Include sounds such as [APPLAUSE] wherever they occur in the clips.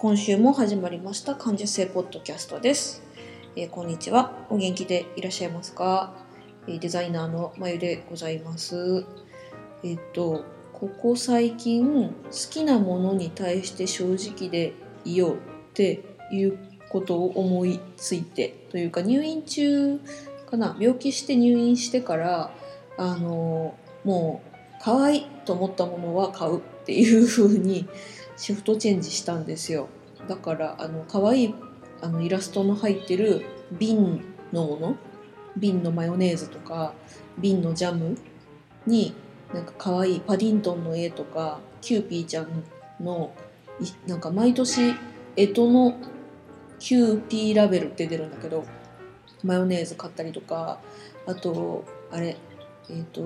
今週も始まりました。感受性ポッドキャストです、えーこんにちは。お元気でいらっしゃいますか？えーデザイナーのまゆでございます。えっ、とここ最近好きなものに対して正直でいようっていうことを思いついてというか入院中かな？病気して入院してからあのもう可愛いと思ったものは買うっていう風にシフトチェンジしたんですよ。だからあの可愛いあのイラストの入ってる瓶のもの瓶のマヨネーズとか瓶のジャムになんか可愛いパディントンの絵とかキューピーちゃんのなんか毎年干支のキューピーラベルって出るんだけどマヨネーズ買ったりとかあとあれえっ、と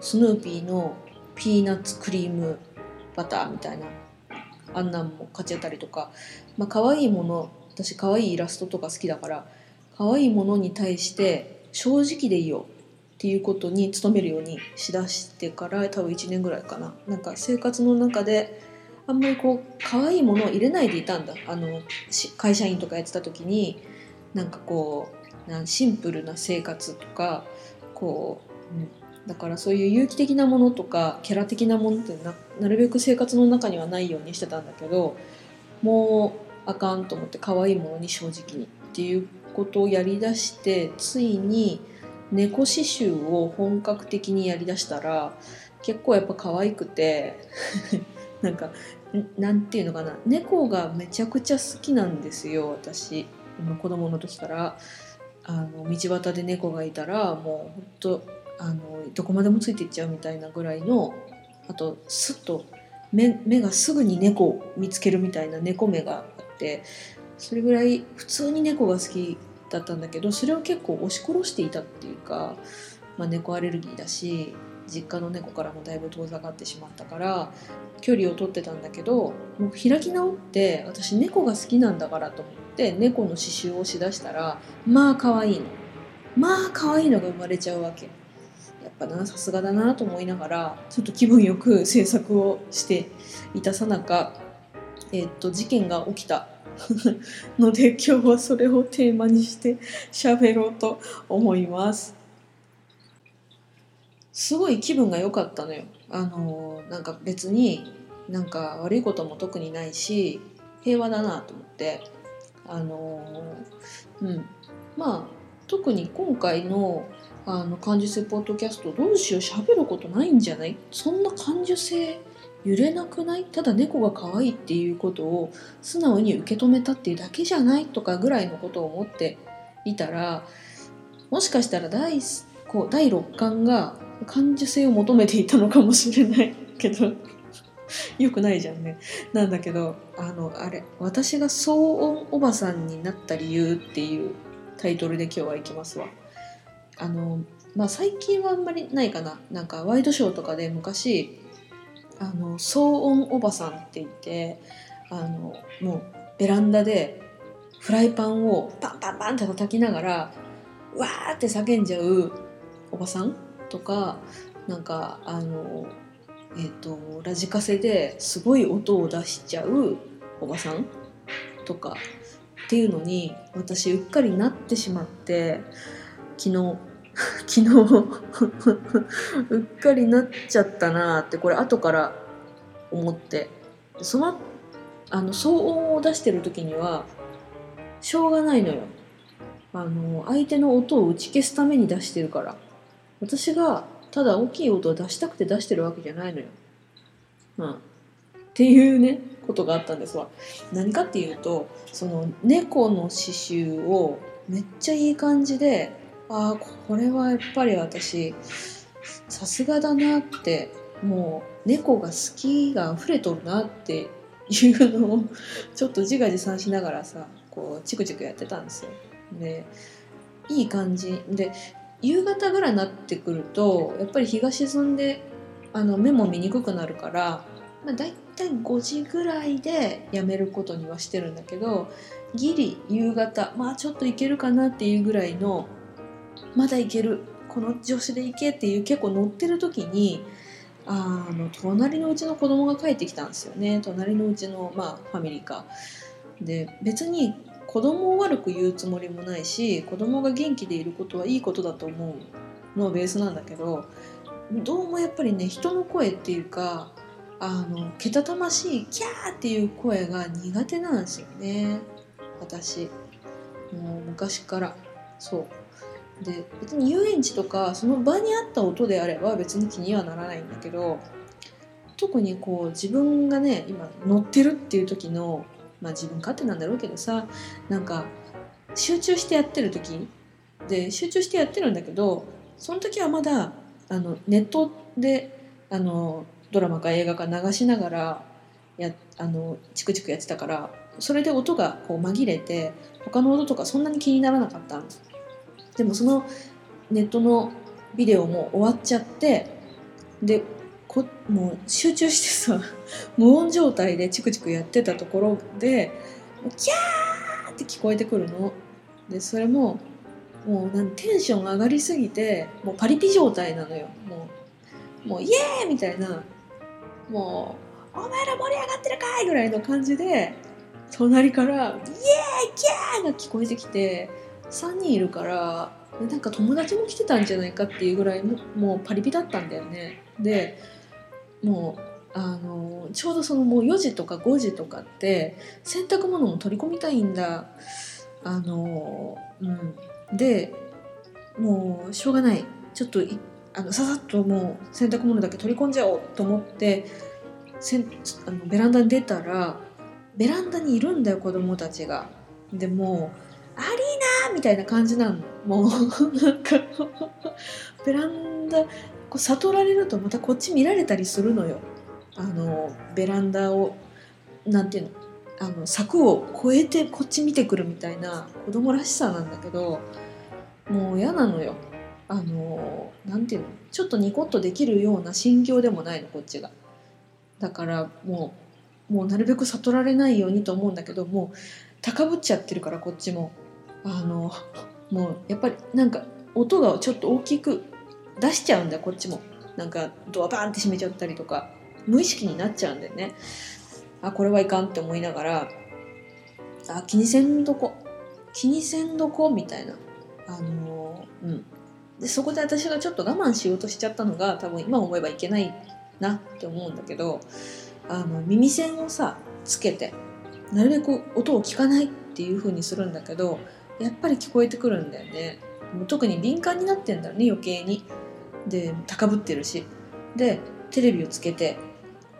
スヌーピーのピーナッツクリームバターみたいなあんなんも買っちゃったりとか。まあ可愛いもの私可愛いイラストとか好きだから可愛いものに対して正直でいいよっていうことに努めるようにしだしてから多分1年ぐらいかな。なんか生活の中であんまりこう可愛いものを入れないでいたんだ。あの会社員とかやってた時になんかこうなシンプルな生活とかこう、うん、だからそういう有機的なものとかキャラ的なものってなるべく生活の中にはないようにしてたんだけどもうあかんと思って可愛いものに正直にっていうことをやりだしてついに猫刺繍を本格的にやりだしたら結構やっぱ可愛くて [LAUGHS] なんかなんていうのかな猫がめちゃくちゃ好きなんですよ私。子供の時から。あの道端で猫がいたらもうほんとあのどこまでもついていっちゃうみたいなぐらいのあとスッと目目がすぐに猫を見つけるみたいな猫目があってそれぐらい普通に猫が好きだったんだけどそれを結構押し殺していたっていうか、まあ、猫アレルギーだし実家の猫からもだいぶ遠ざかってしまったから距離を取ってたんだけどもう開き直って私猫が好きなんだからと思って猫の刺繍をしだしたらまあ可愛いの。まあ可愛いのが生まれちゃうわけ。やっぱなさすがだなと思いながらちょっと気分よく制作をしていたさなか、えっと事件が起きた [LAUGHS] ので今日はそれをテーマにして喋ろうと思います。すごい気分が良かったのよ。あのなんか別になんか悪いことも特にないし平和だなと思って。あのうん。まあ特に今回のあの感受性ポッドキャストどうしよう喋ることないんじゃない？そんな感受性揺れなくない？ただ猫が可愛いっていうことを素直に受け止めたっていうだけじゃないとかぐらいのことを思っていたらもしかしたら第こう第6巻が感受性を求めていたのかもしれないけど [LAUGHS] よくないじゃんね。なんだけどあのあれ「私が騒音おばさんになった理由」っていうタイトルで今日はいきますわ。あのまあ最近はあんまりないかな。なんかワイドショーとかで昔あの騒音おばさんって言ってあのもうベランダでフライパンをパンパンパンって叩きながらわーって叫んじゃうおばさんとかなんかあのえっ、とラジカセですごい音を出しちゃうおばさんとかっていうのに私うっかりなってしまって昨日 [LAUGHS] 昨日 [LAUGHS] うっかりなっちゃったなってこれ後から思ってそのあの騒音を出してる時にはしょうがないのよあの相手の音を打ち消すために出してるから私がただ大きい音を出したくて出してるわけじゃないのよ。うん、っていうねことがあったんですわ。何かっていうとその猫の刺繍をめっちゃいい感じでああこれはやっぱり私さすがだなってもう猫が好きが溢れとるなっていうのをちょっと自画自賛しながらさこうチクチクやってたんですよ。でいい感じで夕方ぐらいになってくるとやっぱり日が沈んであの目も見にくくなるから、まあ、大体5時ぐらいでやめることにはしてるんだけどギリ夕方まあちょっといけるかなっていうぐらいのまだいける。この調子でいけっていう結構乗ってる時にあの隣のうちの子供が帰ってきたんですよね。隣のうちの、まあ、ファミリーか。で別に子供を悪く言うつもりもないし子供が元気でいることはいいことだと思うのベースなんだけどどうもやっぱりね人の声っていうかあのけたたましいキャーっていう声が苦手なんですよね。私。もう昔から。そう。で別に遊園地とかその場にあった音であれば別に気にはならないんだけど特にこう自分がね今乗ってるっていう時のまあ自分勝手なんだろうけどさなんか集中してやってる時で集中してやってるんだけどその時はまだあのネットであのドラマか映画か流しながらやあのチクチクやってたからそれで音がこう紛れて他の音とかそんなに気にならなかったんです。でもそのネットのビデオも終わっちゃってでこもう集中してさ [LAUGHS] 無音状態でチクチクやってたところでキャーって聞こえてくるの。でそれももうなんテンション上がりすぎてもうパリピ状態なのよもうもうイエーイみたいなもう「お前ら盛り上がってるかい!」ぐらいの感じで隣から「イエーイキャー!」が聞こえてきて3人いるからなんか友達も来てたんじゃないかっていうぐらいもうパリピだったんだよね。でもうあのちょうどそのもう4時とか5時とかって洗濯物も取り込みたいんだあの、うん、でもうしょうがないちょっとあのささっともう洗濯物だけ取り込んじゃおうと思ってせんあのベランダに出たらベランダにいるんだよ子供たちが。でもアリみたいな感じなのもう [LAUGHS] なんかベランダこう悟られるとまたこっち見られたりするのよ。あのベランダをなんていうの？あの柵を越えてこっち見てくるみたいな子供らしさなんだけどもう嫌なのよ。あのなんていうの？ちょっとニコッとできるような心境でもないのこっちが。だからもうもうなるべく悟られないようにと思うんだけどもう高ぶっちゃってるからこっちも。あのもうやっぱりなんか音がちょっと大きく出しちゃうんだよこっちも。なんかドアバーンって閉めちゃったりとか無意識になっちゃうんだよね。あこれはいかんって思いながらあ気にせんどこ気にせんどこみたいなあのうんでそこで私がちょっと我慢しようとしちゃったのが多分今思えばいけないなって思うんだけどあの耳栓をさつけてなるべく音を聞かないっていう風にするんだけどやっぱり聞こえてくるんだよね。もう特に敏感になってんだよね余計に。で高ぶってるし。でテレビをつけて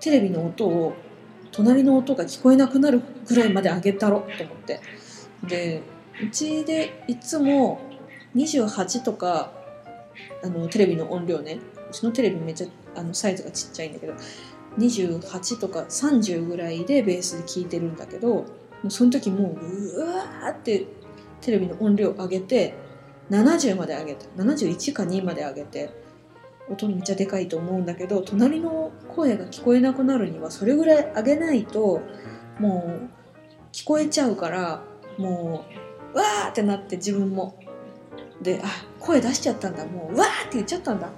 テレビの音を隣の音が聞こえなくなるぐらいまで上げたろと思って。でうちでいつも28とかあのテレビの音量ね。うちのテレビめっちゃあのサイズがちっちゃいんだけど28とか30ぐらいでベースで聞いてるんだけどもうその時もううわーってテレビの音量上げて70まで上げて71か2まで上げて音めっちゃでかいと思うんだけど隣の声が聞こえなくなるにはそれぐらい上げないともう聞こえちゃうからもうわーってなって自分も。であ声出しちゃったんだ。もうわーって言っちゃったんだ。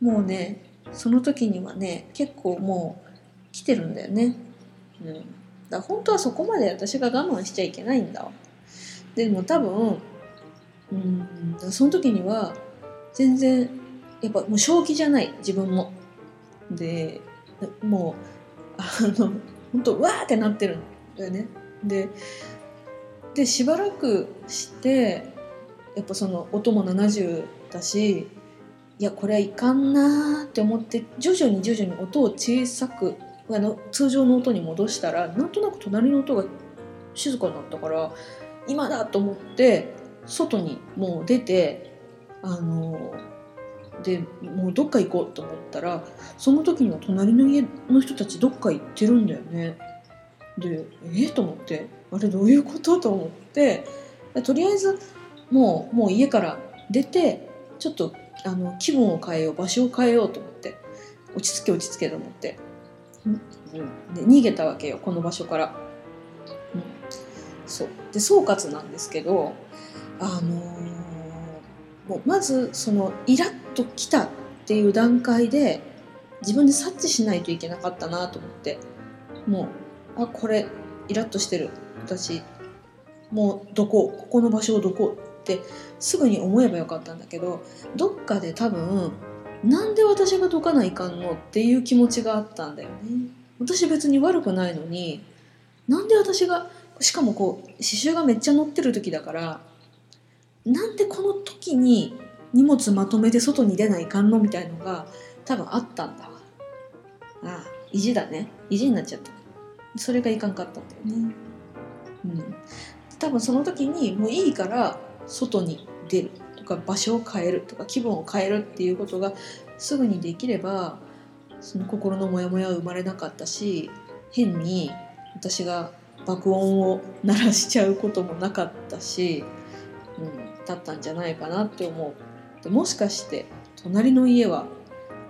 もうねその時にはね結構もう来てるんだよね。うん。だ本当はそこまで私が我慢しちゃいけないんだわ。でも多分うんその時には全然やっぱもう正気じゃない自分も。でもうあの本当わーってなってるんだよね。ででしばらくしてやっぱその音も70だしいやこれはいかんなーって思って徐々に徐々に音を小さくあの通常の音に戻したらなんとなく隣の音が静かになったから今だと思って外にもう出てあのでもうどっか行こうと思ったらその時には隣の家の人たちどっか行ってるんだよね。でえ？と思ってあれどういうこと？と思ってとりあえずもうもう家から出てちょっとあの気分を変えよう場所を変えようと思って落ち着け落ち着けと思って、うん、で逃げたわけよこの場所から。そう。で総括なんですけどあのー、もうまずそのイラッときたっていう段階で自分で察知しないといけなかったなと思って。もうあこれイラッとしてる。私もうどこここの場所をどこってすぐに思えばよかったんだけどどっかで多分なんで私が解かないかんのっていう気持ちがあったんだよね。私別に悪くないのになんで私がしかもこう刺繍がめっちゃ乗ってる時だからなんでこの時に荷物まとめて外に出ないかんのみたいのが多分あったんだ。わああ意地だね。意地になっちゃった。それがいかんかったんだよね。うん。多分その時にもういいから外に出るとか場所を変えるとか気分を変えるっていうことがすぐにできればその心のモヤモヤは生まれなかったし変に私が爆音を鳴らしちゃうこともなかったし、うん、だったんじゃないかなって思う。でもしかして隣の家は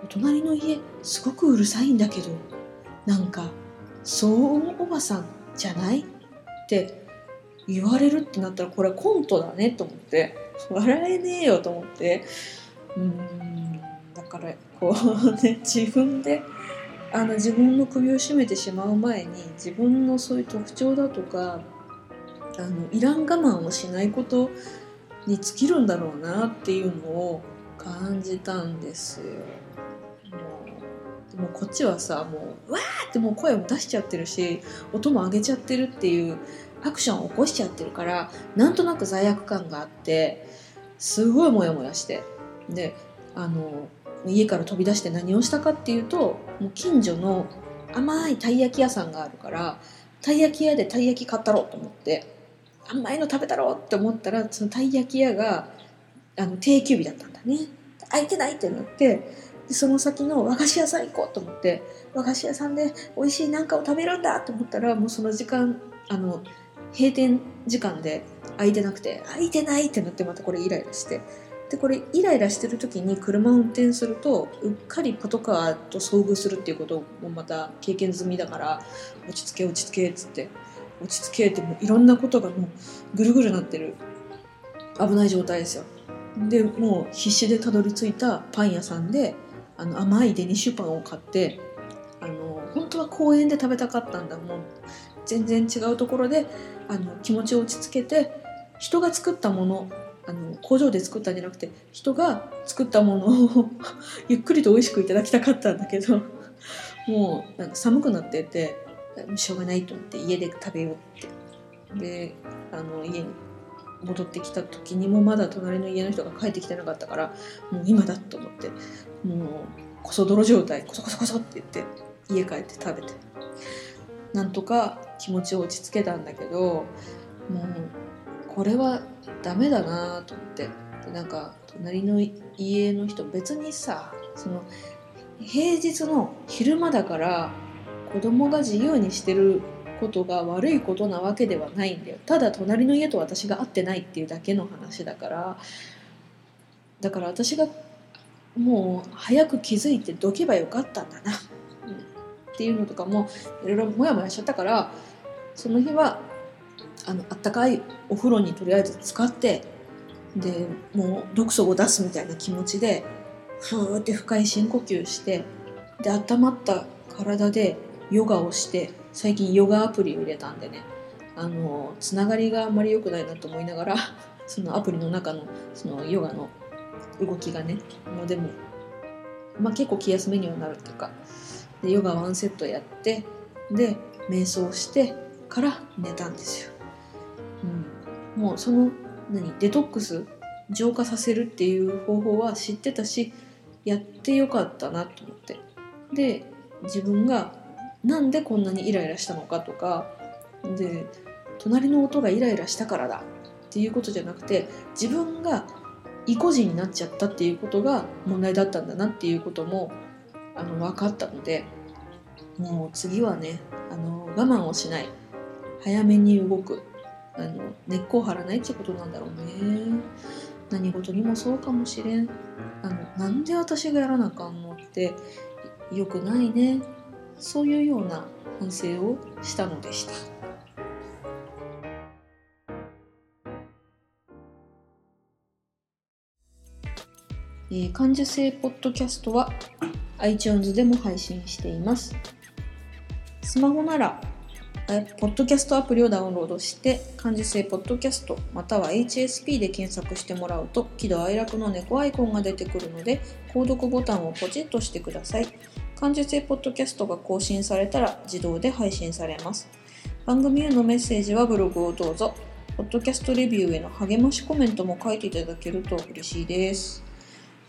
隣の家すごくうるさいんだけどなんかそうおばさんじゃないって言われるってなったらこれはコントだねと思って笑えねえよと思ってうんだからこうね自分であの自分の首を絞めてしまう前に自分のそういう特徴だとかあのいらん我慢をしないことに尽きるんだろうなっていうのを感じたんですよ。もうこっちはさもうわーってもう声も出しちゃってるし音も上げちゃってるっていうアクションを起こしちゃってるからなんとなく罪悪感があってすごいモヤモヤしてであの家から飛び出して何をしたかっていうともう近所の甘いたい焼き屋さんがあるからたい焼き屋でたい焼き買ったろうと思って甘いの食べたろうって思ったらそのたい焼き屋があの定休日だったんだね。開いてないってなってでその先の和菓子屋さん行こうと思って和菓子屋さんで美味しいなんかを食べるんだと思ったらもうその時間あの閉店時間で空いてなくて空いてないってなってまたこれイライラしてでこれイライラしてる時に車を運転するとうっかりパトカーと遭遇するっていうこともまた経験済みだから落ち着け落ち着けっつって落ち着けってもういろんなことがもうぐるぐるなってる。危ない状態ですよ。でもう必死でたどり着いたパン屋さんであの甘いデニッシュパンを買ってあの本当は公園で食べたかったんだもう全然違うところであの気持ちを落ち着けて人が作ったものあの工場で作ったんじゃなくて人が作ったものを [LAUGHS] ゆっくりと美味しくいただきたかったんだけどもうなんか寒くなっててしょうがないと思って家で食べようって。であの家に戻ってきた時にもまだ隣の家の人が帰ってきてなかったからもう今だと思ってもうこそ泥状態こそこそこそって言って家帰って食べて。なんとか気持ちを落ち着けたんだけどもうこれはダメだなと思って。でなんか隣の家の人別にさその平日の昼間だから子供が自由にしてることが悪いことなわけではないんだよ。ただ隣の家と私が会ってないっていうだけの話だから。だから私がもう早く気づいてどけばよかったんだな、うん、っていうのとかもいろいろモヤモヤしちゃったからその日はあのあったかいお風呂にとりあえず使ってでもう毒素を出すみたいな気持ちでふーって深い深呼吸してで温まった体でヨガをして最近ヨガアプリを入れたんでねあのつながりがあんまり良くないなと思いながら [LAUGHS] そのアプリの中のそのヨガの動きがねもうでも、まあ、結構気休めにはなるっていうかでヨガワンセットやってで瞑想してから寝たんですよ。もうその何デトックス浄化させるっていう方法は知ってたしやってよかったなと思って。で自分がなんでこんなにイライラしたのかとかで隣の音がイライラしたからだっていうことじゃなくて自分が意固地になっちゃったっていうことが問題だったんだなっていうこともあの分かったのでもう次はねあの我慢をしない。早めに動く。あの根っこを張らないってことなんだろうね何事にもそうかもしれんあのなんで私がやらなあかんのってよくないねそういうような反省をしたのでした。えー、感受性ポッドキャストは iTunes でも配信しています。スマホなら、ポッドキャストアプリをダウンロードして、感受性ポッドキャストまたは HSP で検索してもらうと、喜怒哀楽の猫アイコンが出てくるので、購読ボタンをポチッとしてください。感受性ポッドキャストが更新されたら自動で配信されます。番組へのメッセージはブログをどうぞ。ポッドキャストレビューへの励ましコメントも書いていただけると嬉しいです。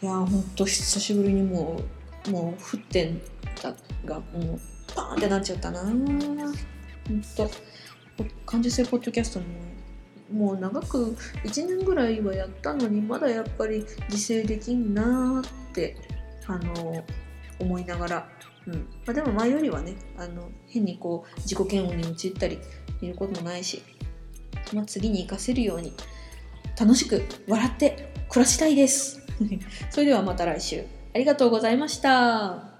いやー、ほんと久しぶりにもう、もう沸点がもうパーンってなっちゃったなほんと。感受性ポッドキャストももう長く1年ぐらいはやったのにまだやっぱり自制できんなってあの思いながら、うんまあ、でも前よりはねあの変にこう自己嫌悪に陥ったりいることもないし、まあ、次に活かせるように楽しく笑って暮らしたいです。[LAUGHS] それではまた来週。ありがとうございました。